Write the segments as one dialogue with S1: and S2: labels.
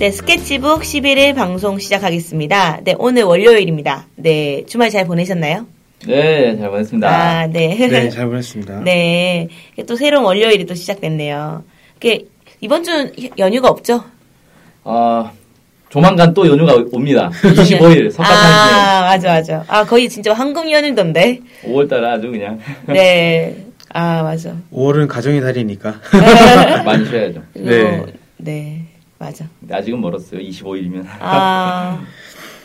S1: 네, 스케치북 11일 방송 시작하겠습니다. 네, 오늘 월요일입니다. 네, 주말 잘 보내셨나요?
S2: 네, 잘 보냈습니다.
S1: 아, 네.
S3: 네, 잘 보냈습니다.
S1: 네. 또 새로운 월요일이 또 시작됐네요. 그 이번 주 연휴가 없죠?
S2: 아, 조만간 또 연휴가 옵니다. 25일 석가탄신.
S1: 아, 맞아, 맞아. 아, 거의 진짜 황금 연휴던데.
S2: 5월달에 아주 그냥
S1: 네. 아, 맞아.
S3: 5월은 가정의 달이니까.
S2: 많이 쉬어야죠.
S1: 네. 네, 맞아.
S2: 아직은 멀었어요. 25일이면.
S1: 아,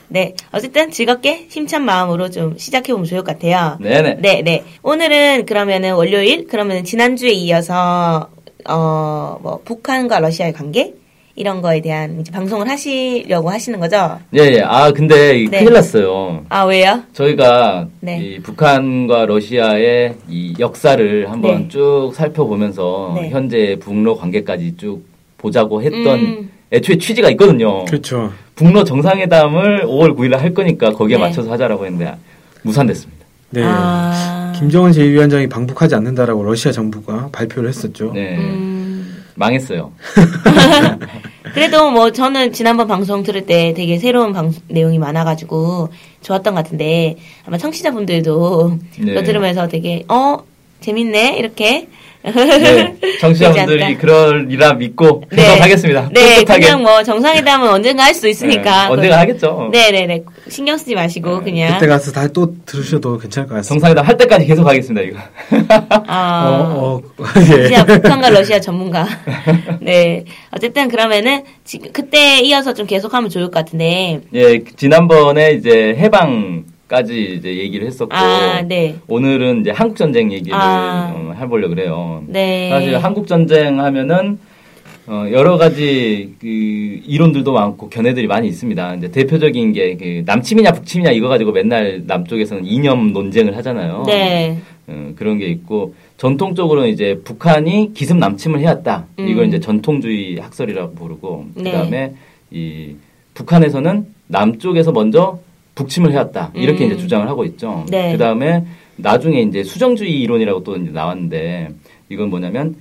S1: 네. 어쨌든 즐겁게 힘찬 마음으로 좀 시작해보면 좋을 것 같아요.
S2: 네네.
S1: 네, 네. 오늘은 그러면은 월요일, 그러면은 지난주에 이어서, 어, 뭐, 북한과 러시아의 관계? 이런 거에 대한 방송을 하시려고 하시는 거죠?
S2: 예, 예. 아, 근데 이
S1: 네.
S2: 큰일 났어요.
S1: 아, 왜요?
S2: 저희가
S1: 네.
S2: 이 북한과 러시아의 이 역사를 한번
S1: 네.
S2: 쭉 살펴보면서
S1: 네.
S2: 현재 북러 관계까지 쭉 보자고 했던
S1: 음.
S2: 애초에 취지가 있거든요.
S3: 그렇죠.
S2: 북러 정상회담을 5월 9일에 할 거니까 거기에
S1: 네.
S2: 맞춰서 하자라고 했는데 무산됐습니다.
S3: 네.
S1: 아.
S3: 김정은 제2위원장이 방북하지 않는다라고 러시아 정부가 발표를 했었죠.
S2: 네.
S1: 음.
S2: 망했어요.
S1: 그래도 뭐 저는 지난번 방송 들을 때 되게 새로운 방 내용이 많아가지고 좋았던 것 같은데 아마 청취자분들도
S2: 네.
S1: 들으면서 되게 어 재밌네 이렇게
S2: 네,
S1: 않을까?
S2: 그러리라 믿고
S1: 네.
S2: 계속 하겠습니다.
S1: 네,
S2: 꿋꿋하게.
S1: 그냥 뭐 정상회담은 언젠가 할 수도 있으니까
S2: 네, 언젠가 하겠죠.
S1: 네네네 신경 쓰지 마시고 그냥
S3: 그때 가서 다또 들으셔도 괜찮을 것 같습니다.
S2: 정상회담 할 때까지 계속 하겠습니다. 이거.
S1: 아
S3: 어, 어, 예.
S1: 진짜 북한과 러시아 전문가. 네. 어쨌든 그러면은 지금 그때 이어서 좀 계속하면 좋을 것 같은데.
S2: 예, 지난번에 이제 해방 까지 이제 얘기를 했었고
S1: 아, 네.
S2: 오늘은 이제 한국 전쟁 얘기를
S1: 아.
S2: 어, 해보려 고 그래요.
S1: 네.
S2: 사실 한국 전쟁 하면은 어, 여러 가지 그 이론들도 많고 견해들이 많이 있습니다. 이제 대표적인 게 그 남침이냐 북침이냐 이거 가지고 맨날 남쪽에서는 이념 논쟁을 하잖아요.
S1: 네.
S2: 어, 그런 게 있고 전통적으로는 이제 북한이 기습 남침을 해왔다.
S1: 음.
S2: 이걸 이제 전통주의 학설이라고 부르고
S1: 네.
S2: 그다음에 이 북한에서는 남쪽에서 먼저 북침을 해왔다. 이렇게
S1: 음.
S2: 이제 주장을 하고 있죠.
S1: 네.
S2: 그 다음에 나중에 이제 수정주의 이론이라고 또 이제 나왔는데 이건 뭐냐면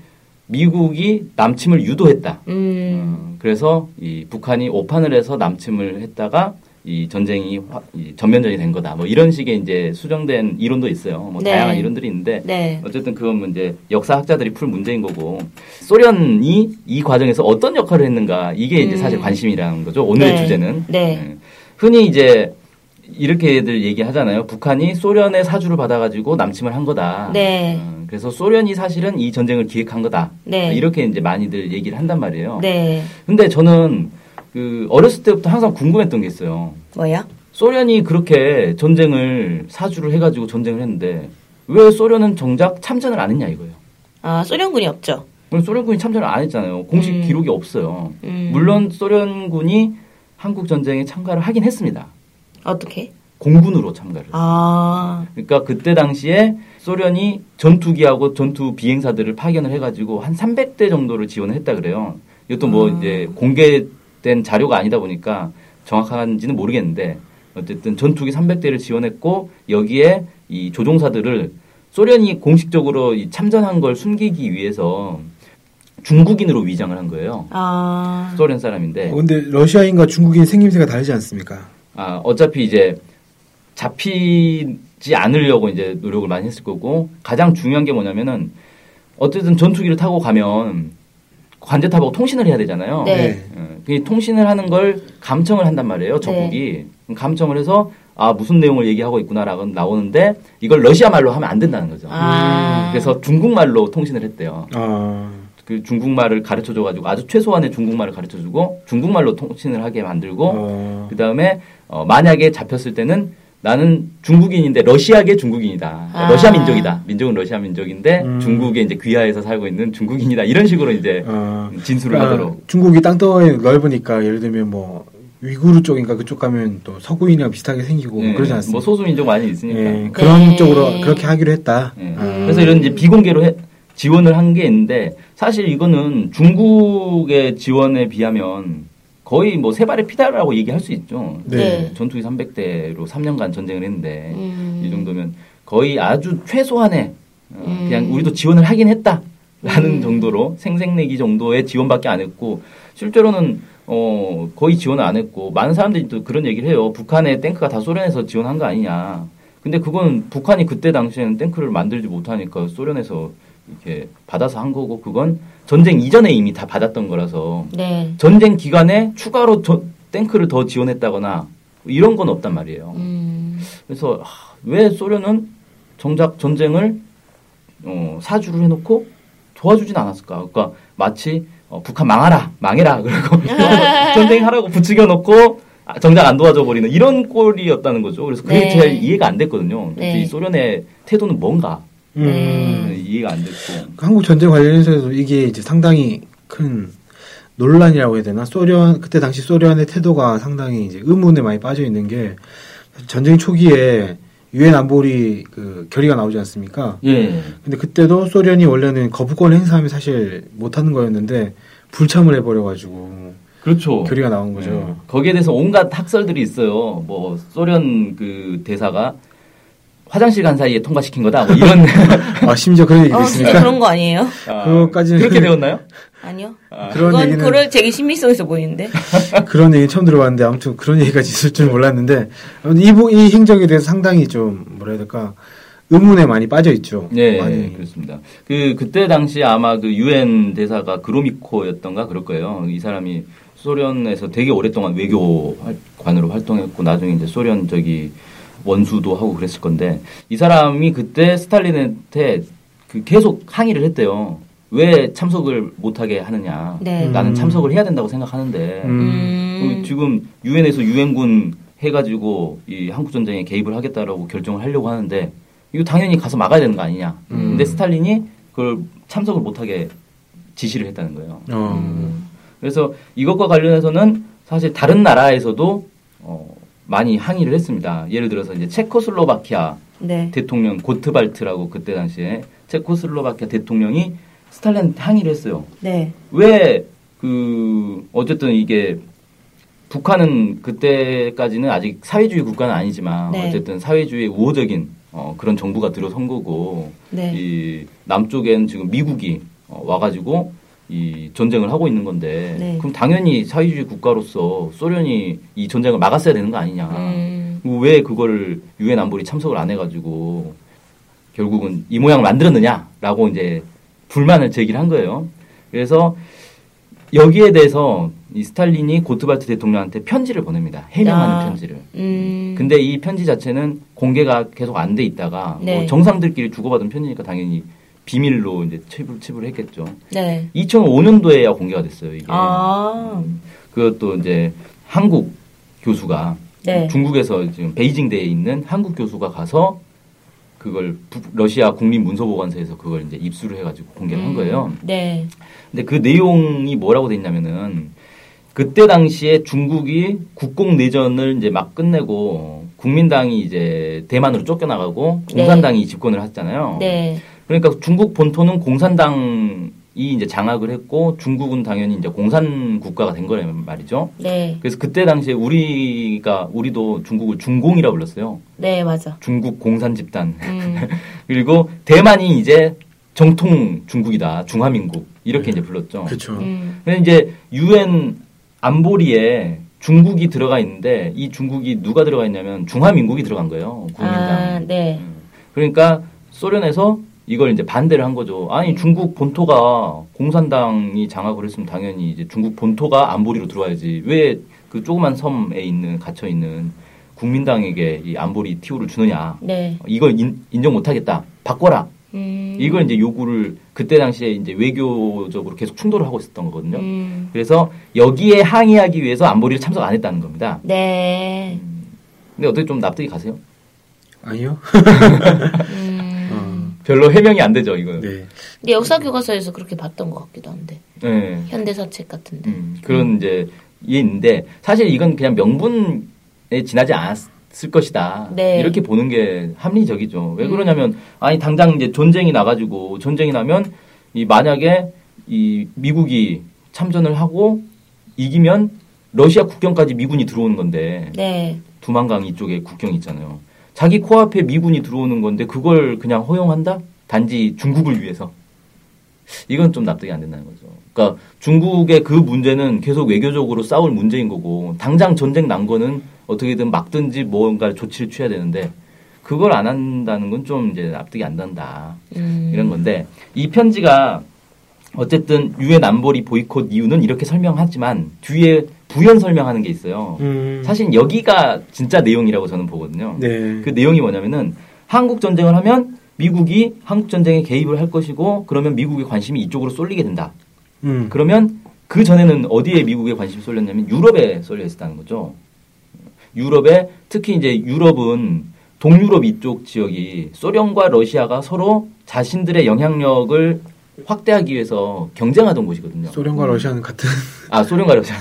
S2: 미국이 남침을 유도했다.
S1: 음.
S2: 어, 그래서 이 북한이 오판을 해서 남침을 했다가 이 전쟁이 화- 이 전면전이 된 거다. 뭐 이런 식의 이제 수정된 이론도 있어요. 뭐
S1: 네.
S2: 다양한 이론들이 있는데
S1: 네.
S2: 어쨌든 그건 뭐 이제 역사학자들이 풀 문제인 거고 소련이 이 과정에서 어떤 역할을 했는가 이게 이제
S1: 음.
S2: 사실 관심이라는 거죠. 오늘의
S1: 네.
S2: 주제는
S1: 네.
S2: 예. 흔히 이제 이렇게들 얘기하잖아요. 북한이 소련의 사주를 받아가지고 남침을 한 거다.
S1: 네.
S2: 어, 그래서 소련이 사실은 이 전쟁을 기획한 거다.
S1: 네.
S2: 이렇게 이제 많이들 얘기를 한단 말이에요.
S1: 네.
S2: 근데 저는 그 어렸을 때부터 항상 궁금했던 게 있어요.
S1: 뭐야?
S2: 소련이 그렇게 전쟁을 사주를 해가지고 전쟁을 했는데 왜 소련은 정작 참전을 안 했냐 이거예요.
S1: 아, 소련군이 없죠.
S2: 소련군이 참전을 안 했잖아요. 공식
S1: 음.
S2: 기록이 없어요.
S1: 음.
S2: 물론 소련군이 한국 전쟁에 참가를 하긴 했습니다.
S1: 어떻게?
S2: 공군으로 참가를.
S1: 아.
S2: 그러니까 그때 당시에 소련이 전투기하고 전투 비행사들을 파견을 해가지고 한 300대 정도를 지원을 했다 그래요. 이것도 뭐
S1: 아.
S2: 이제 공개된 자료가 아니다 보니까 정확한지는 모르겠는데 어쨌든 전투기 300대를 지원했고 여기에 이 조종사들을 소련이 공식적으로 이 참전한 걸 숨기기 위해서 중국인으로 위장을 한 거예요.
S1: 아.
S2: 소련 사람인데
S3: 어, 근데 러시아인과 중국인 생김새가 다르지 않습니까?
S2: 아, 어차피 이제 잡히지 않으려고 이제 노력을 많이 했을 거고 가장 중요한 게 뭐냐면은 어쨌든 전투기를 타고 가면 관제탑하고 통신을 해야 되잖아요.
S1: 네.
S2: 어, 그 통신을 하는 걸 감청을 한단 말이에요. 적국이 감청을 해서 아 무슨 내용을 얘기하고 있구나라고 나오는데 이걸 러시아 말로 하면 안 된다는 거죠.
S1: 아.
S2: 그래서 중국 말로 통신을 했대요.
S3: 아,
S2: 그 중국말을 가르쳐 줘가지고 아주 최소한의 중국말을 가르쳐 주고 중국말로 통신을 하게 만들고
S3: 어,
S2: 그 다음에 어, 만약에 잡혔을 때는 나는 중국인인데 러시아계 중국인이다.
S1: 아.
S2: 러시아 민족이다. 민족은 러시아 민족인데
S3: 음.
S2: 중국에 이제 귀하에서 살고 있는 중국인이다. 이런 식으로 이제
S3: 어,
S2: 진술을
S3: 그러니까
S2: 하도록.
S3: 중국이 땅덩어리 넓으니까 예를 들면 뭐 위구르 쪽인가 그쪽 가면 또 서구인이랑 비슷하게 생기고 뭐
S2: 예,
S3: 그러지 않습니까?
S2: 뭐 소수 민족 많이 있으니까.
S3: 예, 그런
S1: 네.
S3: 쪽으로 그렇게 하기로 했다.
S2: 예.
S3: 아,
S2: 그래서 이런 이제 비공개로 해- 지원을 한 게 있는데 사실 이거는 중국의 지원에 비하면 거의 뭐 세 발의 피다라고 얘기할 수 있죠.
S1: 네.
S2: 전투기 300대로 3년간 전쟁을 했는데
S1: 음.
S2: 이 정도면 거의 아주 최소한의 어,
S1: 음.
S2: 그냥 우리도 지원을 하긴 했다라는
S1: 음.
S2: 정도로 생색내기 정도의 지원밖에 안 했고 실제로는 어, 거의 지원을 안 했고, 많은 사람들이 또 그런 얘기를 해요. 북한의 탱크가 다 소련에서 지원한 거 아니냐. 근데 그건 북한이 그때 당시에는 탱크를 만들지 못하니까 소련에서 이렇게 받아서 한 거고, 그건 전쟁 이전에 이미 다 받았던 거라서,
S1: 네.
S2: 전쟁 기간에 추가로 저- 탱크를 더 지원했다거나, 이런 건 없단 말이에요.
S1: 음.
S2: 그래서 하, 왜 소련은 정작 전쟁을 어, 사주를 해놓고 도와주진 않았을까? 그러니까 마치 어, 북한 망하라, 망해라 그리고 전쟁하라고 부추겨놓고 아, 정작 안 도와줘 버리는 이런 꼴이었다는 거죠. 그래서 그게
S1: 네.
S2: 잘 이해가 안 됐거든요.
S1: 네.
S2: 이 소련의 태도는 뭔가
S3: 음.
S1: 네.
S2: 이해가 안 됐고.
S3: 한국 전쟁 관련해서도 이게 이제 상당히 큰 논란이라고 해야 되나? 소련 그때 당시 소련의 태도가 상당히 이제 의문에 많이 빠져 있는 게 전쟁 초기에 유엔 안보리 그 결의가 나오지 않습니까?
S2: 예.
S3: 근데 그때도 소련이 원래는 거부권을 행사하면 사실 못하는 거였는데 불참을 해버려가지고
S2: 그렇죠.
S3: 결의가 나온 거죠.
S2: 네. 거기에 대해서 온갖 학설들이 있어요. 뭐 소련 그 대사가 화장실 간 사이에 통과시킨 거다. 뭐 이런
S3: 아 심지어 그런 얘기도
S1: 어,
S3: 있으니까
S1: 그런 거 아니에요?
S2: 아,
S3: 그거까지는-
S2: 그렇게 되었나요?
S1: 아니요.
S3: 그런
S1: 그건
S3: 얘기는
S1: 그럴 되게 신빙성있어 보이는데.
S3: 그런 얘기 처음 들어봤는데 아무튼 그런 얘기까지 있을 줄 몰랐는데 이, 부- 이 행적에 대해서 상당히 좀 뭐라 해야 될까 의문에 많이 빠져 있죠.
S2: 네,
S3: 많이.
S2: 그렇습니다. 그 그때 당시 아마 그 유엔 대사가 그로미코였던가 그럴 거예요. 이 사람이 소련에서 되게 오랫동안 외교관으로 활동했고 나중에 이제 소련 저기 원수도 하고 그랬을 건데 이 사람이 그때 스탈린한테 그 계속 항의를 했대요. 왜 참석을 못하게 하느냐.
S1: 네.
S2: 나는
S3: 음.
S2: 참석을 해야 된다고 생각하는데
S3: 음.
S1: 음.
S2: 그 지금 유엔에서 유엔군 해가지고 이 한국 전쟁에 개입을 하겠다라고 결정을 하려고 하는데 이거 당연히 가서 막아야 되는 거 아니냐.
S3: 음.
S2: 근데 스탈린이 그걸 참석을 못하게 지시를 했다는 거예요.
S3: 어.
S2: 그래서 이것과 관련해서는 사실 다른 나라에서도 어, 많이 항의를 했습니다. 예를 들어서 이제 체코슬로바키아
S1: 네.
S2: 대통령 고트발트라고 그때 당시에 체코슬로바키아 대통령이 스탈린한테 항의를 했어요.
S1: 네.
S2: 왜 그 어쨌든 이게 북한은 그때까지는 아직 사회주의 국가는 아니지만
S1: 네.
S2: 어쨌든 사회주의 우호적인 어, 그런 정부가 들어선 거고
S1: 네.
S2: 이 남쪽엔 지금 미국이 어, 와가지고 이 전쟁을 하고 있는 건데
S1: 네.
S2: 그럼 당연히 사회주의 국가로서 소련이 이 전쟁을 막았어야 되는 거 아니냐?
S1: 음.
S2: 왜 그거를 유엔 안보리 참석을 안 해가지고 결국은 이 모양을 만들었느냐라고 이제 불만을 제기를 한 거예요. 그래서 여기에 대해서 이 스탈린이 고트발트 대통령한테 편지를 보냅니다. 해명하는
S1: 아.
S2: 편지를.
S1: 음.
S2: 근데 이 편지 자체는 공개가 계속 안 돼 있다가
S1: 네.
S2: 뭐 정상들끼리 주고받은 편지니까 당연히 비밀로 이제 체불 체불 했겠죠.
S1: 네.
S2: 2005년도에야 공개가 됐어요. 이게
S1: 아.
S2: 음, 그것도 이제 한국 교수가
S1: 네.
S2: 중국에서 지금 베이징대에 있는 한국 교수가 가서 그걸 부- 러시아 국립문서보관소에서 그걸 이제 입수를 해가지고 공개를 한
S1: 음.
S2: 거예요.
S1: 네.
S2: 근데 그 내용이 뭐라고 돼 있냐면은 그때 당시에 중국이 국공 내전을 이제 막 끝내고 국민당이 이제 대만으로 쫓겨나가고
S1: 네.
S2: 공산당이 집권을 했잖아요.
S1: 네.
S2: 그러니까 중국 본토는 공산당이 이제 장악을 했고 중국은 당연히 이제 공산 국가가 된 거란 말이죠.
S1: 네.
S2: 그래서 그때 당시에 우리가 우리도 중국을 중공이라 불렀어요.
S1: 네, 맞아.
S2: 중국 공산 집단.
S1: 음.
S2: 그리고 대만이 이제 정통 중국이다. 중화민국. 이렇게 이제 불렀죠.
S3: 그렇죠.
S1: 음.
S2: 근데 이제 유엔 안보리에 중국이 들어가 있는데 이 중국이 누가 들어가 있냐면 중화민국이 들어간 거예요. 국민당.
S1: 아, 네.
S2: 그러니까 소련에서 이걸 이제 반대를 한 거죠. 아니 중국 본토가 공산당이 장악을 했으면 당연히 이제 중국 본토가 안보리로 들어와야지. 왜 그 조그만 섬에 있는 gat혀 있는 국민당에게 이 안보리 티오를 주느냐.
S1: 네.
S2: 이걸 인, 정 못하겠다. 바꿔라.
S1: 음.
S2: 이걸 이제 요구를 그때 당시에 이제 외교적으로 계속 충돌을 하고 있었던 거거든요.
S1: 음.
S2: 그래서 여기에 항의하기 위해서 안보리를 참석 안 했다는 겁니다.
S1: 네.
S2: 근데 어떻게 좀 납득이 가세요?
S3: 아니요.
S1: 음.
S2: 별로 해명이 안 되죠, 이거는.
S3: 네.
S1: 근데 역사 교과서에서 그렇게 봤던 것 같기도 한데.
S2: 네.
S1: 현대사책 같은데.
S2: 음, 그런 이제 예 있는데 사실 이건 그냥 명분에 지나지 않았을 것이다.
S1: 네.
S2: 이렇게 보는 게 합리적이죠. 왜
S1: 음.
S2: 그러냐면 아니 당장 이제 전쟁이 나가지고 전쟁이 나면 이 만약에 이 미국이 참전을 하고 이기면 러시아 국경까지 미군이 들어오는 건데
S1: 네.
S2: 두만강 이쪽에 국경 있잖아요. 자기 코앞에 미군이 들어오는 건데 그걸 그냥 허용한다? 단지 중국을 위해서. 이건 좀 납득이 안 된다는 거죠. 그러니까 중국의 그 문제는 계속 외교적으로 싸울 문제인 거고 당장 전쟁 난 거는 어떻게든 막든지 뭔가 조치를 취해야 되는데 그걸 안 한다는 건 좀 이제 납득이 안 된다.
S1: 음.
S2: 이런 건데 이 편지가 어쨌든 유엔 안보리 보이콧 이유는 이렇게 설명하지만 뒤에 부연 설명하는 게 있어요.
S3: 음.
S2: 사실 여기가 진짜 내용이라고 저는 보거든요.
S3: 네.
S2: 그 내용이 뭐냐면은 한국 전쟁을 하면 미국이 한국 전쟁에 개입을 할 것이고 그러면 미국의 관심이 이쪽으로 쏠리게 된다.
S3: 음.
S2: 그러면 그 전에는 어디에 미국의 관심이 쏠렸냐면 유럽에 쏠려 있었다는 거죠. 유럽에 특히 이제 유럽은 동유럽 이쪽 지역이 소련과 러시아가 서로 자신들의 영향력을 확대하기 위해서 경쟁하던 곳이거든요.
S3: 소련과 러시아는 같은
S2: 아 소련과 러시아,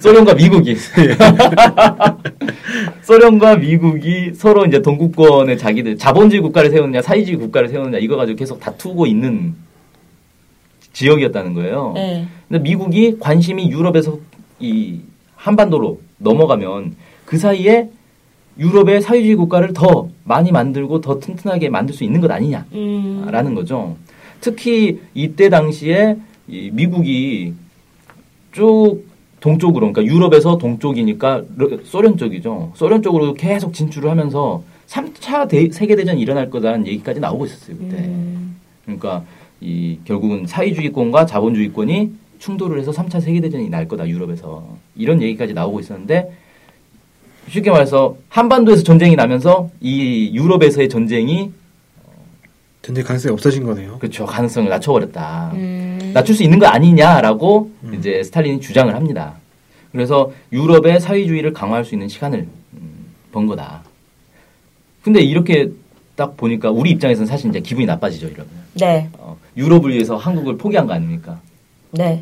S2: 소련과 미국이 소련과 미국이 서로 이제 동구권에 자기들 자본주의 국가를 세우느냐 사회주의 국가를 세우느냐 이거 가지고 계속 다투고 있는 지역이었다는 거예요.
S1: 네.
S2: 근데 미국이 관심이 유럽에서 이 한반도로 넘어가면 그 사이에 유럽의 사회주의 국가를 더 많이 만들고 더 튼튼하게 만들 수 있는 것 아니냐라는
S1: 음.
S2: 거죠. 특히 이때 당시에 이 미국이 쭉 동쪽으로 그러니까 유럽에서 동쪽이니까 러- 소련 쪽이죠. 소련 쪽으로 계속 진출을 하면서 3차 세계 대전이 일어날 거다라는 얘기까지 나오고 있었어요. 그때.
S1: 음.
S2: 그러니까 이 결국은 사회주의권과 자본주의권이 충돌을 해서 3차 세계 대전이 날 거다 유럽에서 이런 얘기까지 나오고 있었는데 쉽게 말해서 한반도에서 전쟁이 나면서 이 유럽에서의 전쟁이
S3: 전쟁 가능성이 없어진 거네요.
S2: 그렇죠 가능성을 낮춰버렸다
S1: 음.
S2: 낮출 수 있는 거 아니냐라고
S3: 음.
S2: 이제 스탈린이 주장을 합니다 그래서 유럽의 사회주의를 강화할 수 있는 시간을 음, 번 거다 근데 이렇게 딱 보니까 우리 입장에서는 사실 이제 기분이 나빠지죠 이러면
S1: 네.
S2: 어, 유럽을 위해서 한국을 포기한 거 아닙니까?
S1: 네.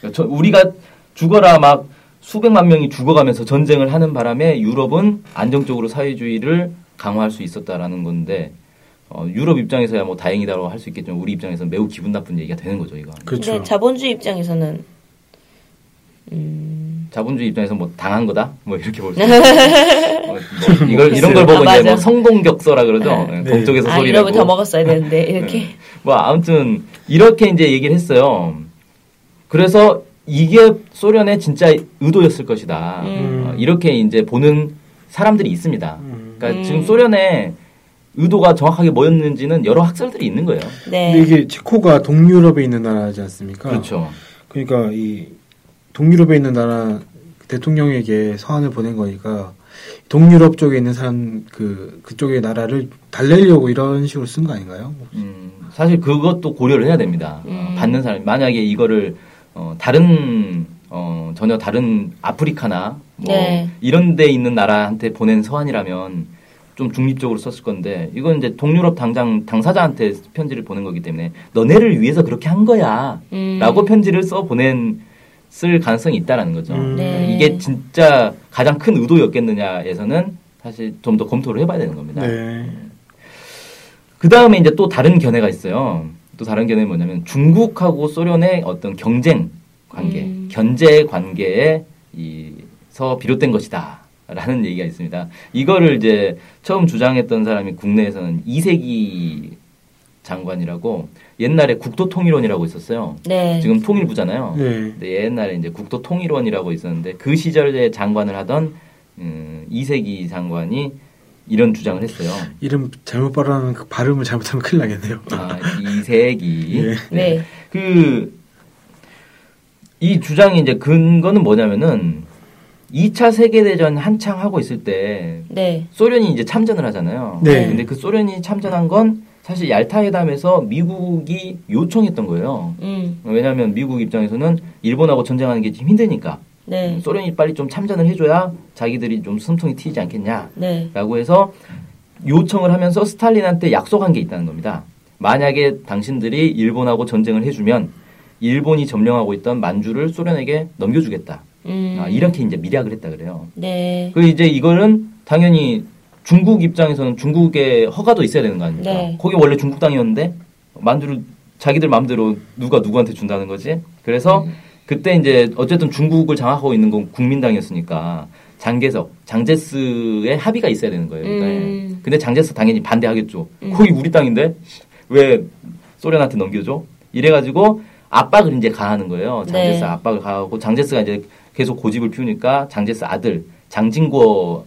S2: 그러니까 저- 우리가 죽어라 막 수백만 명이 죽어가면서 전쟁을 하는 바람에 유럽은 안정적으로 사회주의를 강화할 수 있었다라는 건데 어, 유럽 입장에서야 뭐 다행이다라고 할 수 있겠지만 우리 입장에서는 매우 기분 나쁜 얘기가 되는 거죠 이거.
S3: 그렇죠.
S1: 근데 자본주의 입장에서는 음.
S2: 자본주의 입장에서 뭐 당한 거다 뭐 이렇게 볼 수. 있어요. 어, 뭐 이걸 이런 걸 보고
S1: 아,
S2: 이제 뭐. 성공격서라 그러죠.
S1: 네.
S2: 네, 동쪽에서
S1: 아,
S2: 소리
S1: 이러면. 더 먹었어야 되는데 이렇게.
S2: 네. 뭐 아무튼 이렇게 이제 얘기를 했어요. 그래서 이게 소련의 진짜 의도였을 것이다.
S1: 음.
S2: 어, 이렇게 이제 보는 사람들이 있습니다.
S3: 음.
S2: 그러니까
S1: 음.
S2: 지금 소련의 의도가 정확하게 뭐였는지는 여러 학설들이 있는 거예요.
S1: 네.
S3: 근데 이게 체코가 동유럽에 있는 나라지 않습니까?
S2: 그렇죠.
S3: 그러니까 이 동유럽에 있는 나라 대통령에게 서한을 보낸 거니까 동유럽 쪽에 있는 사람 그 그쪽의 나라를 달래려고 이런 식으로 쓴 거 아닌가요?
S2: 음, 사실 그것도 고려를 해야 됩니다. 어,
S1: 음.
S2: 받는 사람 만약에 이거를 어, 다른 어, 전혀 다른 아프리카나 뭐
S1: 네.
S2: 이런 데 있는 나라한테 보낸 서한이라면 좀 중립적으로 썼을 건데 이건 이제 동유럽 당장 당사자한테 편지를 보낸 거기 때문에 너네를 위해서 그렇게 한 거야라고
S1: 음.
S2: 편지를 써 보낸 쓸 가능성이 있다라는 거죠.
S3: 음.
S1: 네.
S2: 이게 진짜 가장 큰 의도였겠느냐에서는 사실 좀 더 검토를 해봐야 되는 겁니다.
S3: 네.
S2: 그 다음에 이제 또 다른 견해가 있어요. 또 다른 견해는 뭐냐면 중국하고 소련의 어떤 경쟁 관계,
S1: 음.
S2: 견제 관계에 이서 비롯된 것이다. 라는 얘기가 있습니다. 이거를 이제 처음 주장했던 사람이 국내에서는 이세기 장관이라고 옛날에 국토통일원이라고 있었어요.
S1: 네.
S2: 지금 통일부잖아요.
S3: 네.
S2: 근데 옛날에 이제 국토통일원이라고 있었는데 그 시절에 장관을 하던 음, 이세기 장관이 이런 주장을 했어요.
S3: 이름 잘못 발음하면 그 발음을 잘못하면 큰일 나겠네요.
S2: 아, 이세기.
S3: 예.
S1: 네.
S2: 그, 이 주장이 이제 근거는 뭐냐면은 2차 세계대전 한창 하고 있을 때
S1: 네.
S2: 소련이 이제 참전을 하잖아요.
S3: 네.
S2: 근데 그 소련이 참전한 건 사실 얄타 회담에서 미국이 요청했던 거예요.
S1: 음.
S2: 왜냐하면 미국 입장에서는 일본하고 전쟁하는 게 지금 힘드니까
S1: 네.
S2: 소련이 빨리 좀 참전을 해줘야 자기들이 좀 숨통이 트이지 않겠냐.
S1: 네.
S2: 라고 해서 요청을 하면서 스탈린한테 약속한 게 있다는 겁니다. 만약에 당신들이 일본하고 전쟁을 해주면 일본이 점령하고 있던 만주를 소련에게 넘겨주겠다.
S1: 음.
S2: 아, 이렇게 이제 미략을 했다 그래요.
S1: 네.
S2: 그 이제 이거는 당연히 중국 입장에서는 중국의 허가도 있어야 되는 거 아닙니까?
S1: 네.
S2: 거기 원래 중국 땅이었는데 만주를 자기들 마음대로 누가 누구한테 준다는 거지. 그래서
S1: 음.
S2: 그때 이제 어쨌든 중국을 장악하고 있는 건 국민당이었으니까 장개석, 장제스의 합의가 있어야 되는 거예요. 그러니까
S1: 음.
S2: 근데 장제스 당연히 반대하겠죠.
S1: 음.
S2: 거기 우리 땅인데 왜 소련한테 넘겨줘? 이래가지고 압박을 이제 가하는 거예요. 장제스
S1: 네.
S2: 압박을 가하고 장제스가 이제 계속 고집을 피우니까 장제스 아들 장진고에게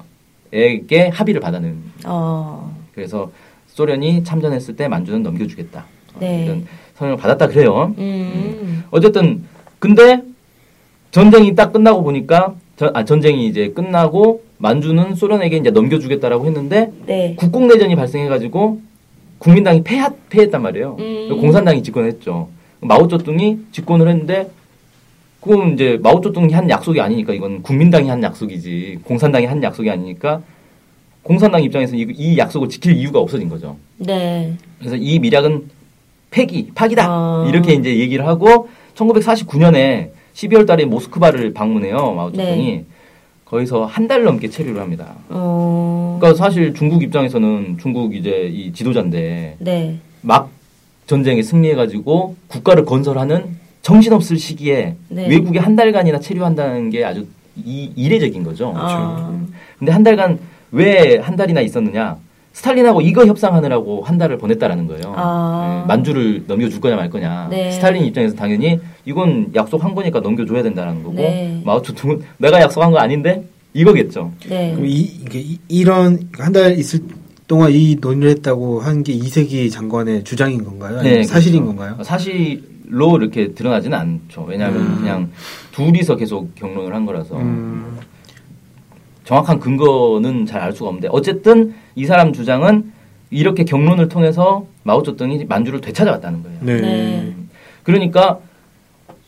S2: 합의를 받아낸.
S1: 어.
S2: 그래서 소련이 참전했을 때 만주는 넘겨주겠다.
S1: 네.
S2: 이런 선언을 받았다 그래요.
S1: 음.
S2: 어쨌든 근데 전쟁이 딱 끝나고 보니까 전, 아, 전쟁이 이제 끝나고 만주는 소련에게 이제 넘겨주겠다라고 했는데
S1: 네.
S2: 국공 내전이 발생해가지고 국민당이 패하, 패했단 말이에요.
S1: 음.
S2: 공산당이 집권했죠. 마오쩌둥이 집권을 했는데 그건 이제 마오쩌둥이 한 약속이 아니니까 이건 국민당이 한 약속이지 공산당이 한 약속이 아니니까 공산당 입장에서 이, 이 약속을 지킬 이유가 없어진 거죠.
S1: 네.
S2: 그래서 이 미략은 폐기, 파기다
S1: 아.
S2: 이렇게 이제 얘기를 하고 1949년에 12월 달에 모스크바를 방문해요 마오쩌둥이
S1: 네.
S2: 거기서 한 달 넘게 체류를 합니다.
S1: 어.
S2: 그러니까 사실 중국 입장에서는 중국 이제 이 지도자인데
S1: 네.
S2: 막 전쟁에 승리해가지고 국가를 건설하는 정신없을 시기에
S1: 네.
S2: 외국에 한 달간이나 체류한다는 게 아주 이, 이례적인 거죠.
S1: 아.
S2: 근데 한 달간 왜 한 달이나 있었느냐? 스탈린하고 이거 협상하느라고 한 달을 보냈다라는 거예요.
S1: 아.
S2: 네, 만주를 넘겨줄 거냐 말 거냐.
S1: 네.
S2: 스탈린 입장에서 당연히 이건 약속한 거니까 넘겨줘야 된다는 거고
S1: 네.
S2: 마오쩌둥은 내가 약속한 거 아닌데 이거겠죠.
S1: 네.
S3: 그럼 이, 이게 이- 이런 한 달 있을 동안 이 논의를 했다고 한 게 이세기 장관의 주장인 건가요?
S2: 네,
S3: 사실인
S2: 그렇죠.
S3: 건가요?
S2: 사실 로 이렇게 드러나지는 않죠. 왜냐하면
S3: 음.
S2: 그냥 둘이서 계속 경론을 한 거라서
S3: 음,
S2: 정확한 근거는 잘 알 수가 없는데 어쨌든 이 사람 주장은 이렇게 경론을 통해서 마오쩌둥이 만주를 되찾아왔다는 거예요.
S3: 네.
S1: 네.
S2: 그러니까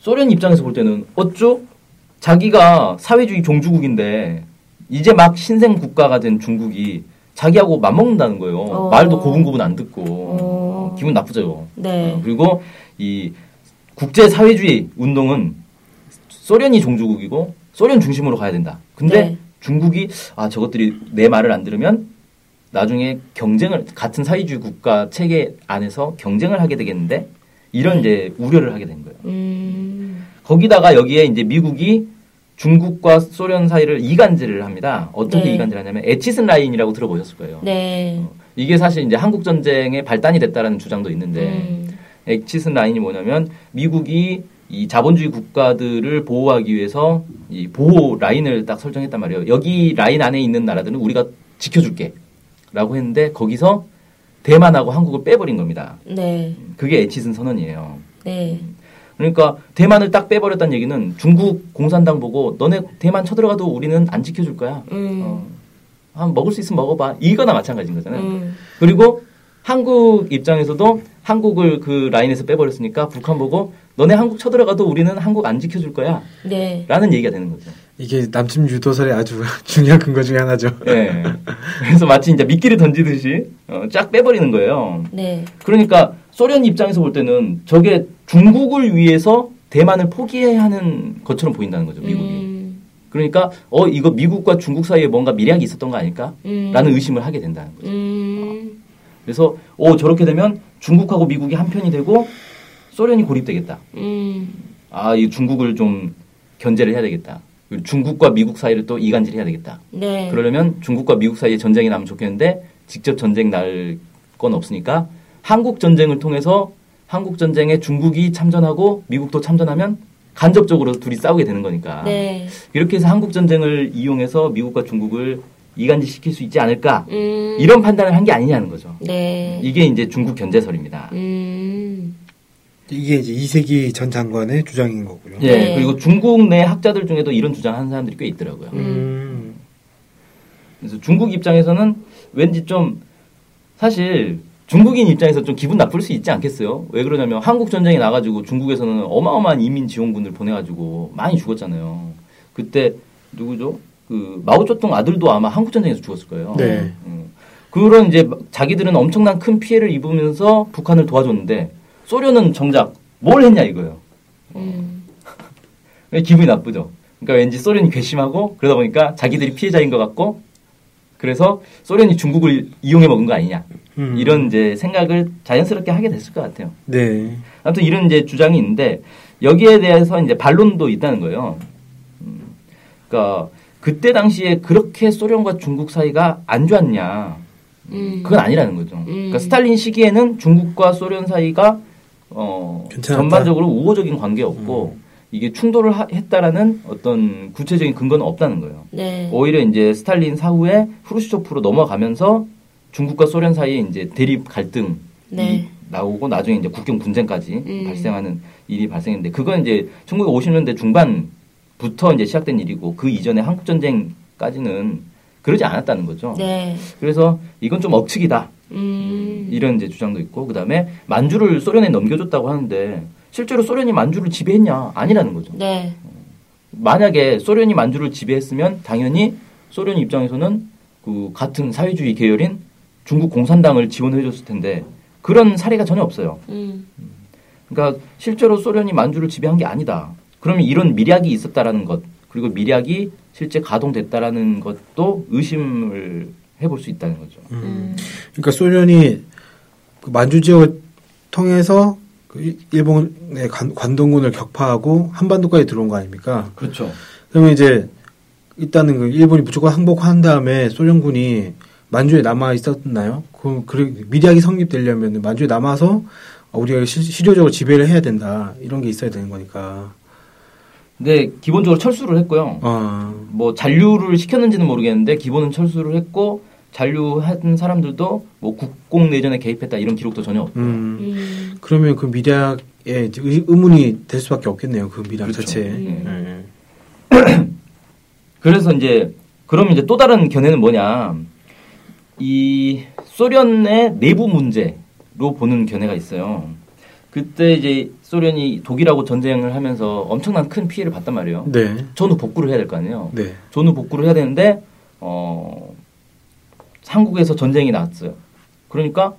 S2: 소련 입장에서 볼 때는 어쩌 자기가 사회주의 종주국인데 이제 막 신생 국가가 된 중국이 자기하고 맞먹는다는 거예요.
S1: 어.
S2: 말도 고분고분 안 듣고
S1: 어.
S2: 기분 나쁘죠.
S1: 네.
S2: 어, 그리고 이 국제 사회주의 운동은 소련이 종주국이고 소련 중심으로 가야 된다. 근데
S1: 네.
S2: 중국이 아 저것들이 내 말을 안 들으면 나중에 경쟁을 같은 사회주의 국가 체계 안에서 경쟁을 하게 되겠는데 이런
S1: 네.
S2: 이제 우려를 하게 된 거예요.
S1: 음.
S2: 거기다가 여기에 이제 미국이 중국과 소련 사이를 이간질을 합니다. 어떻게
S1: 네.
S2: 이간질을 하냐면 에치슨 라인이라고 들어보셨을 거예요.
S1: 네.
S2: 이게 사실 이제 한국 전쟁의 발단이 됐다라는 주장도 있는데
S1: 음.
S2: 엑치슨 라인이 뭐냐면 미국이 이 자본주의 국가들을 보호하기 위해서 이 보호 라인을 딱 설정했단 말이에요. 여기 라인 안에 있는 나라들은 우리가 지켜줄게. 라고 했는데 거기서 대만하고 한국을 빼버린 겁니다.
S1: 네.
S2: 그게 에치슨 선언이에요.
S1: 네.
S2: 그러니까 대만을 딱 빼버렸다는 얘기는 중국 공산당 보고 너네 대만 쳐들어가도 우리는 안 지켜줄 거야.
S1: 음.
S2: 어, 한 먹을 수 있으면 먹어봐. 이거나 마찬가지인 거잖아요.
S1: 음.
S2: 그리고 한국 입장에서도 한국을 그 라인에서 빼버렸으니까 북한 보고 너네 한국 쳐들어가도 우리는 한국 안 지켜줄 거야.
S1: 네.
S2: 라는 얘기가 되는 거죠.
S3: 이게 남침 유도설의 아주 중요한 근거 중에 하나죠.
S2: 예. 그래서 마치 이제 미끼를 던지듯이 어, 쫙 빼버리는 거예요.
S1: 네.
S2: 그러니까 소련 입장에서 볼 때는 저게 중국을 위해서 대만을 포기해야 하는 것처럼 보인다는 거죠, 미국이.
S1: 음.
S2: 그러니까 어 이거 미국과 중국 사이에 뭔가 미략이 있었던 거 아닐까?
S1: 음.
S2: 라는 의심을 하게 된다는 거죠.
S1: 음.
S2: 그래서 어 저렇게 되면 중국하고 미국이 한 편이 되고 소련이 고립되겠다.
S1: 음.
S2: 아, 이 중국을 좀 견제를 해야 되겠다. 그리고 중국과 미국 사이를 또 이간질 해야 되겠다.
S1: 네.
S2: 그러려면 중국과 미국 사이에 전쟁이 나면 좋겠는데 직접 전쟁 날 건 없으니까 한국 전쟁을 통해서 한국 전쟁에 중국이 참전하고 미국도 참전하면 간접적으로 둘이 싸우게 되는 거니까
S1: 네.
S2: 이렇게 해서 한국 전쟁을 이용해서 미국과 중국을 이간질 시킬 수 있지 않을까
S1: 음.
S2: 이런 판단을 한 게 아니냐는 거죠.
S1: 네.
S2: 이게 이제 중국 견제설입니다.
S1: 음.
S3: 이게 이제 이세기 전 장관의 주장인 거고요.
S2: 예,
S1: 네.
S2: 그리고 중국 내 학자들 중에도 이런 주장하는 사람들이 꽤 있더라고요.
S3: 음.
S2: 그래서 중국 입장에서는 왠지 좀 사실 중국인 입장에서 좀 기분 나쁠 수 있지 않겠어요? 왜 그러냐면 한국 전쟁에 나가지고 중국에서는 어마어마한 이민 지원군들 보내가지고 많이 죽었잖아요. 그때 누구죠? 그 마오쩌둥 아들도 아마 한국 전쟁에서 죽었을 거예요.
S3: 네.
S2: 음. 그런 이제 자기들은 엄청난 큰 피해를 입으면서 북한을 도와줬는데 소련은 정작 뭘 했냐 이거예요.
S1: 음.
S2: 기분이 나쁘죠. 그러니까 왠지 소련이 괘씸하고 그러다 보니까 자기들이 피해자인 것 같고 그래서 소련이 중국을 이용해 먹은 거 아니냐
S3: 음.
S2: 이런 이제 생각을 자연스럽게 하게 됐을 것 같아요.
S3: 네.
S2: 아무튼 이런 이제 주장이 있는데 여기에 대해서 이제 반론도 있다는 거예요. 음, 그러니까 그때 당시에 그렇게 소련과 중국 사이가 안 좋았냐?
S1: 음.
S2: 그건 아니라는 거죠.
S1: 음.
S2: 그러니까 스탈린 시기에는 중국과 소련 사이가 어,
S3: 괜찮았다.
S2: 전반적으로 우호적인 관계였고 이게 충돌을 하- 했다라는 어떤 구체적인 근거는 없다는 거예요.
S1: 네.
S2: 오히려 이제 스탈린 사후에 후르시초프로 넘어가면서 중국과 소련 사이에 이제 대립 갈등이
S1: 네.
S2: 나오고 나중에 이제 국경 분쟁까지
S1: 음.
S2: 발생하는 일이 발생했는데 그건 이제 1950년대 중반 부터 이제 시작된 일이고 그 이전에 한국 전쟁까지는 그러지 않았다는 거죠.
S1: 네.
S2: 그래서 이건 좀 억측이다.
S1: 음.
S2: 이런 이제 주장도 있고 그다음에 만주를 소련에 넘겨줬다고 하는데 실제로 소련이 만주를 지배했냐 아니라는 거죠.
S1: 네.
S2: 만약에 소련이 만주를 지배했으면 당연히 소련 입장에서는 그 같은 사회주의 계열인 중국 공산당을 지원해줬을 텐데 그런 사례가 전혀 없어요.
S1: 음.
S2: 그러니까 실제로 소련이 만주를 지배한 게 아니다. 그러면 이런 미략이 있었다라는 것 그리고 미략이 실제 가동됐다라는 것도 의심을 해볼 수 있다는 거죠.
S1: 음.
S3: 그러니까 소련이 그 만주 지역을 통해서 그 일- 일본의 관, 관동군을 격파하고 한반도까지 들어온 거 아닙니까?
S2: 그렇죠.
S3: 그러면 이제 일단은 그 일본이 무조건 항복한 다음에 소련군이 만주에 남아 있었나요? 그, 그 미리하게 성립되려면 만주에 남아서 우리가 시, 실효적으로 지배를 해야 된다 이런 게 있어야 되는 거니까.
S2: 근데 기본적으로 철수를 했고요.
S3: 아,
S2: 뭐 잔류를 시켰는지는 모르겠는데 기본은 철수를 했고 잔류한 사람들도 뭐 국공 내전에 개입했다 이런 기록도 전혀 없고
S3: 음.
S1: 음.
S3: 그러면 그 미략에 의- 의문이 될 수밖에 없겠네요. 그 미략
S2: 그렇죠.
S3: 자체에.
S1: 음.
S3: 네.
S2: 그래서 이제 그러면 이제 또 다른 견해는 뭐냐 이 소련의 내부 문제로 보는 견해가 있어요. 그때 이제 소련이 독일하고 전쟁을 하면서 엄청난 큰 피해를 봤단 말이에요.
S3: 네.
S2: 전후 복구를 해야 될 거 아니에요.
S3: 네.
S2: 전후 복구를 해야 되는데 어 한국에서 전쟁이 났어요. 그러니까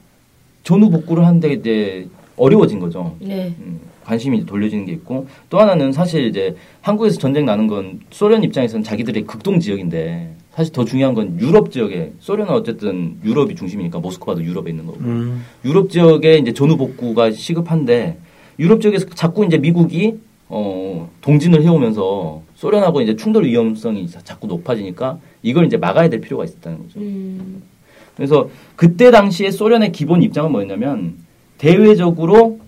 S2: 전후 복구를 하는데 이제 어려워진 거죠.
S1: 네.
S2: 음, 관심이 이제 돌려지는 게 있고 또 하나는 사실 이제 한국에서 전쟁 나는 건 소련 입장에서는 자기들의 극동 지역인데 사실 더 중요한 건 유럽 지역에 소련은 어쨌든 유럽이 중심이니까 모스크바도 유럽에 있는 거고
S3: 음.
S2: 유럽 지역에 이제 전후 복구가 시급한데 유럽 지역에서 자꾸 이제 미국이 어 동진을 해오면서 소련하고 이제 충돌 위험성이 자- 자꾸 높아지니까 이걸 이제 막아야 될 필요가 있었다는 거죠.
S1: 음.
S2: 그래서 그때 당시에 소련의 기본 입장은 뭐였냐면 대외적으로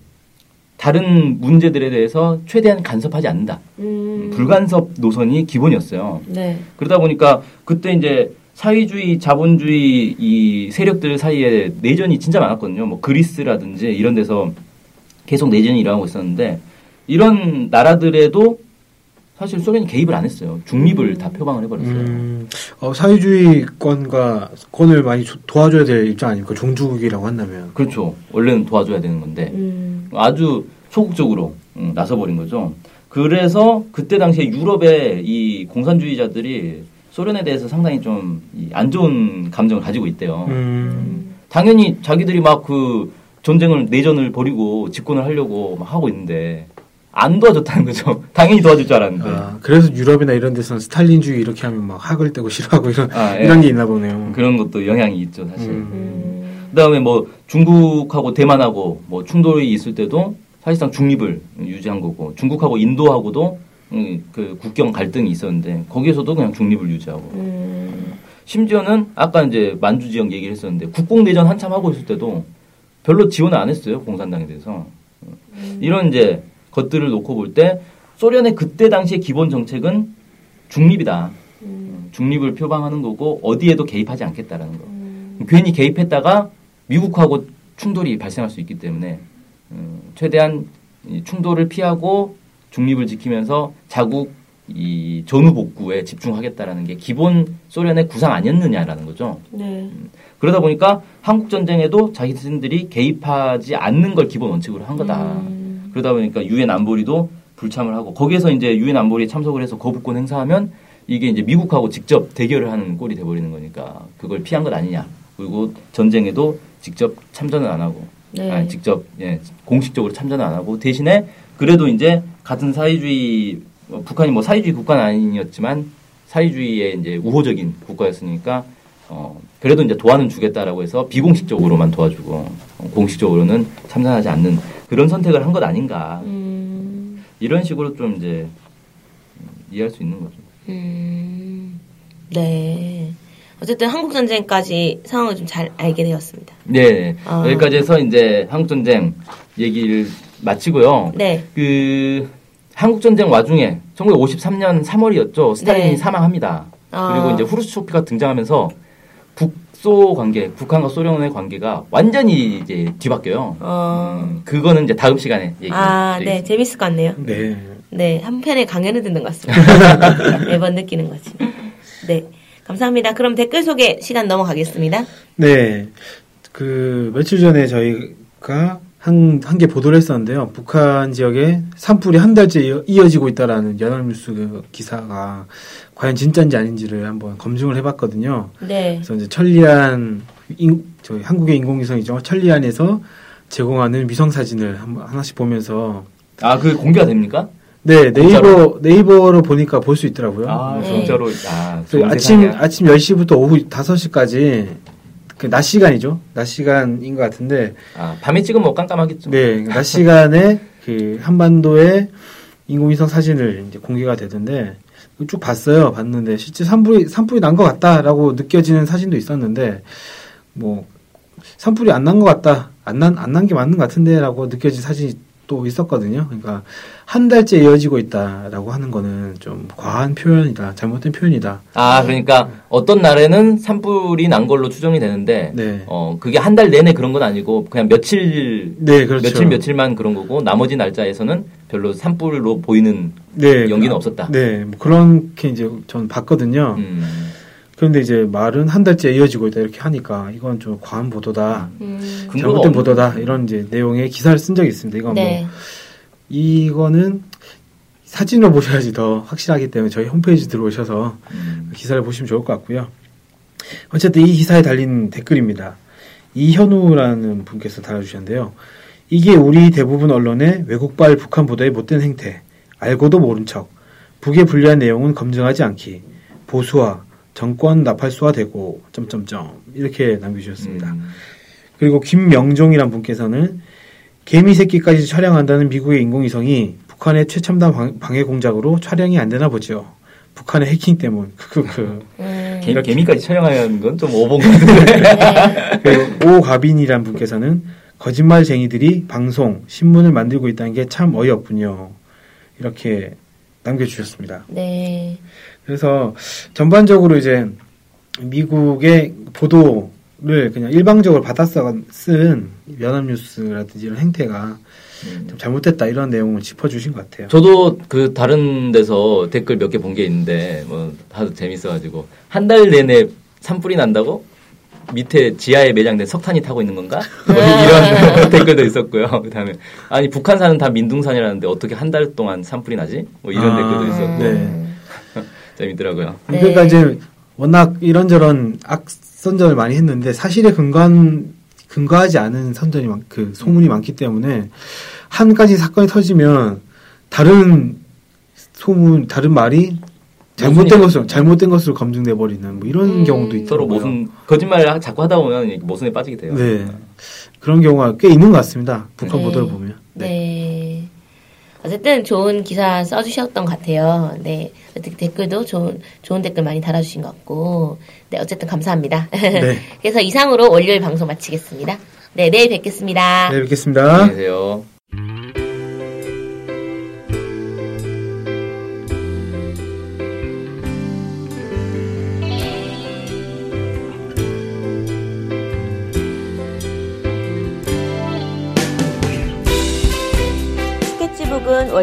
S2: 다른 문제들에 대해서 최대한 간섭하지 않는다.
S1: 음.
S2: 불간섭 노선이 기본이었어요.
S1: 네.
S2: 그러다 보니까 그때 이제 사회주의, 자본주의 이 세력들 사이에 내전이 진짜 많았거든요. 뭐 그리스라든지 이런 데서 계속 내전이 일어나고 있었는데 이런 나라들에도 사실 소련이 개입을 안 했어요. 중립을
S1: 음.
S2: 다 표방을 해버렸어요.
S3: 음, 어, 사회주의권과 권을 많이 조- 도와줘야 될 입장 아닙니까? 종주국이라고 한다면.
S2: 그렇죠. 원래는 도와줘야 되는 건데
S1: 음.
S2: 아주 소극적으로 음, 나서버린 거죠. 그래서 그때 당시에 유럽의 이 공산주의자들이 소련에 대해서 상당히 좀 안 좋은 감정을 가지고 있대요.
S3: 음,
S2: 당연히 자기들이 막 그 전쟁을 내전을 벌이고 집권을 하려고 막 하고 있는데 안 도와줬다는 거죠. 당연히 도와줄 줄 알았는데.
S3: 아, 그래서 유럽이나 이런 데서는 스탈린주의 이렇게 하면 막 학을 떼고 싫어하고 이런,
S2: 아, 예.
S3: 이런 게 있나 보네요.
S2: 그런 것도 영향이 있죠, 사실.
S3: 음.
S1: 음.
S2: 그다음에 뭐 중국하고 대만하고 뭐 충돌이 있을 때도 사실상 중립을 유지한 거고 중국하고 인도하고도 음, 그 국경 갈등이 있었는데 거기에서도 그냥 중립을 유지하고
S1: 음.
S2: 심지어는 아까 이제 만주 지역 얘기를 했었는데 국공 내전 한참 하고 있을 때도 별로 지원을 안 했어요 공산당에 대해서 이런 이제 것들을 놓고 볼 때 소련의 그때 당시의 기본 정책은 중립이다
S1: 음.
S2: 중립을 표방하는 거고 어디에도 개입하지 않겠다라는 거.
S1: 음.
S2: 괜히 개입했다가 미국하고 충돌이 발생할 수 있기 때문에 음, 최대한 이 충돌을 피하고 중립을 지키면서 자국 이 전후 복구에 집중하겠다라는 게 기본 소련의 구상 아니었느냐라는 거죠.
S1: 네.
S2: 그러다 보니까 한국 전쟁에도 자기들이 개입하지 않는 걸 기본 원칙으로 한 거다.
S1: 음.
S2: 그러다 보니까 유엔 안보리도 불참을 하고 거기에서 이제 유엔 안보리에 참석을 해서 거부권 행사하면 이게 이제 미국하고 직접 대결을 하는 꼴이 돼버리는 거니까 그걸 피한 것 아니냐. 그리고 전쟁에도 직접 참전을 안 하고
S1: 네.
S2: 아니, 직접 예, 공식적으로 참전을 안 하고 대신에 그래도 이제 같은 사회주의 어, 북한이 뭐 사회주의 국가는 아니었지만 사회주의의 이제 우호적인 국가였으니까 어, 그래도 이제 도와는 주겠다라고 해서 비공식적으로만 도와주고 어, 공식적으로는 참전하지 않는 그런 선택을 한 것 아닌가
S1: 음.
S2: 이런 식으로 좀 이제 음, 이해할 수 있는 거죠.
S1: 음. 네. 어쨌든 한국 전쟁까지 상황을 좀 잘 알게 되었습니다.
S2: 네,
S1: 아.
S2: 여기까지 해서 이제 한국 전쟁 얘기를 마치고요.
S1: 네.
S2: 그 한국 전쟁 와중에 1953년 3월이었죠. 스탈린이
S1: 네.
S2: 사망합니다.
S1: 아.
S2: 그리고 이제 후르츠초프가 등장하면서 북소 관계, 북한과 소련의 관계가 완전히 이제 뒤바뀌어요.
S1: 어.
S2: 음, 그거는 이제 다음 시간에 얘기.
S1: 아, 네. 재밌을 것 같네요.
S3: 네.
S1: 네. 한 편의 강연을 듣는 것 같습니다. 매번 느끼는 거지. 네. 감사합니다. 그럼 댓글 소개 시간 넘어가겠습니다.
S3: 네. 그 며칠 전에 저희가 한, 한 개 보도를 했었는데요. 북한 지역에 산불이 한 달째 이어- 이어지고 있다라는 연합뉴스 그 기사가 과연 진짜인지 아닌지를 한번 검증을 해봤거든요.
S1: 네.
S3: 그래서 이제 천리안, 인, 저희 한국의 인공위성이죠. 천리안에서 제공하는 위성 사진을 한, 하나씩 보면서
S2: 아, 그 공개가 됩니까?
S3: 네,
S2: 공짜로?
S3: 네이버, 네이버로 보니까 볼 수 있더라고요.
S2: 아,
S1: 네.
S2: 진짜로. 아,
S3: 그 아침. 아침 10시부터 오후 5시까지 그 낮 시간이죠. 낮 시간인 것 같은데
S2: 아, 밤에 찍으면 뭐 깜깜하겠죠.
S3: 네, 낮 시간에 그 한반도의 인공위성 사진을 이제 공개가 되던데 쭉 봤어요. 봤는데 실제 산불이 산불이 난 것 같다라고 느껴지는 사진도 있었는데 뭐 산불이 안 난 것 같다. 안 난 안 난 게 맞는 것 같은데라고 느껴진 사진이 또 있었거든요. 그러니까 한 달째 이어지고 있다라고 하는 거는 좀 과한 표현이다. 잘못된 표현이다.
S2: 아, 그러니까 어떤 날에는 산불이 난 걸로 추정이 되는데,
S3: 네.
S2: 어, 그게 한 달 내내 그런 건 아니고, 그냥 며칠,
S3: 네, 그렇죠.
S2: 며칠, 며칠만 그런 거고, 나머지 날짜에서는 별로 산불로 보이는
S3: 네,
S2: 연기는 없었다.
S3: 네, 뭐 그렇게 이제 전 봤거든요.
S2: 음,
S3: 그런데 이제 말은 한 달째 이어지고 있다 이렇게 하니까 이건 좀 과한 보도다,
S1: 음.
S3: 잘못된 보도다. 이런 이제 내용의 기사를 쓴 적이 있습니다. 이건
S1: 네.
S3: 뭐 이거는 사진으로 보셔야지 더 확실하기 때문에 저희 홈페이지 들어오셔서
S2: 음.
S3: 기사를 보시면 좋을 것 같고요. 어쨌든 이 기사에 달린 댓글입니다. 이현우라는 분께서 달아주셨는데요. 이게 우리 대부분 언론의 외국발 북한 보도의 못된 행태, 알고도 모른 척, 북에 불리한 내용은 검증하지 않기, 보수화, 정권 나팔수화 되고 점점점 이렇게 남겨주셨습니다.
S2: 음.
S3: 그리고 김명종이란 분께서는 개미 새끼까지 촬영한다는 미국의 인공위성이 북한의 최첨단 방- 방해 공작으로 촬영이 안 되나 보죠. 북한의 해킹 때문. 크크크.
S1: 음.
S2: 개, 개미까지 촬영하는 건 좀 오본 것 같은데.
S3: 그리고 오가빈이란 분께서는 거짓말쟁이들이 방송, 신문을 만들고 있다는 게 참 어이없군요. 이렇게 남겨주셨습니다.
S1: 네.
S3: 그래서 전반적으로 이제 미국의 보도를 그냥 일방적으로 받아서 쓴 연합뉴스라든지 이런 행태가
S2: 음.
S3: 좀 잘못됐다 이런 내용을 짚어주신 것 같아요.
S2: 저도 그 다른 데서 댓글 몇 개 본 게 있는데, 뭐, 하도 재밌어가지고, 한 달 내내 산불이 난다고? 밑에 지하에 매장된 석탄이 타고 있는 건가? 뭐 이런 댓글도 있었고요. 그 다음에, 아니, 북한산은 다 민둥산이라는데 어떻게 한 달 동안 산불이 나지? 뭐 이런
S3: 아,
S2: 댓글도 있었고,
S3: 네.
S2: 재밌더라고요.
S1: 네.
S3: 그러니까 이제 워낙 이런저런 악선전을 많이 했는데 사실에 근거한 근거하지 않은 선전이 많, 그 소문이 많기 때문에 한 가지 사건이 터지면 다른 소문, 다른 말이 잘못된 것으로 잘못된 것으로 검증돼 버리는 뭐 이런
S1: 음.
S3: 경우도 있더라고요.
S2: 서로 모순, 거짓말 자꾸 하다 보면 모순에 빠지게 돼요.
S3: 네. 그런 경우가 꽤 있는 것 같습니다. 북한
S1: 네.
S3: 보도를 보면.
S1: 네. 어쨌든 좋은 기사 써주셨던 것 같아요. 네. 댓글도 좋은, 좋은 댓글 많이 달아주신 것 같고. 네, 어쨌든 감사합니다.
S3: 네.
S1: 그래서 이상으로 월요일 방송 마치겠습니다. 네, 내일 뵙겠습니다.
S3: 네, 뵙겠습니다.
S2: 안녕히 계세요.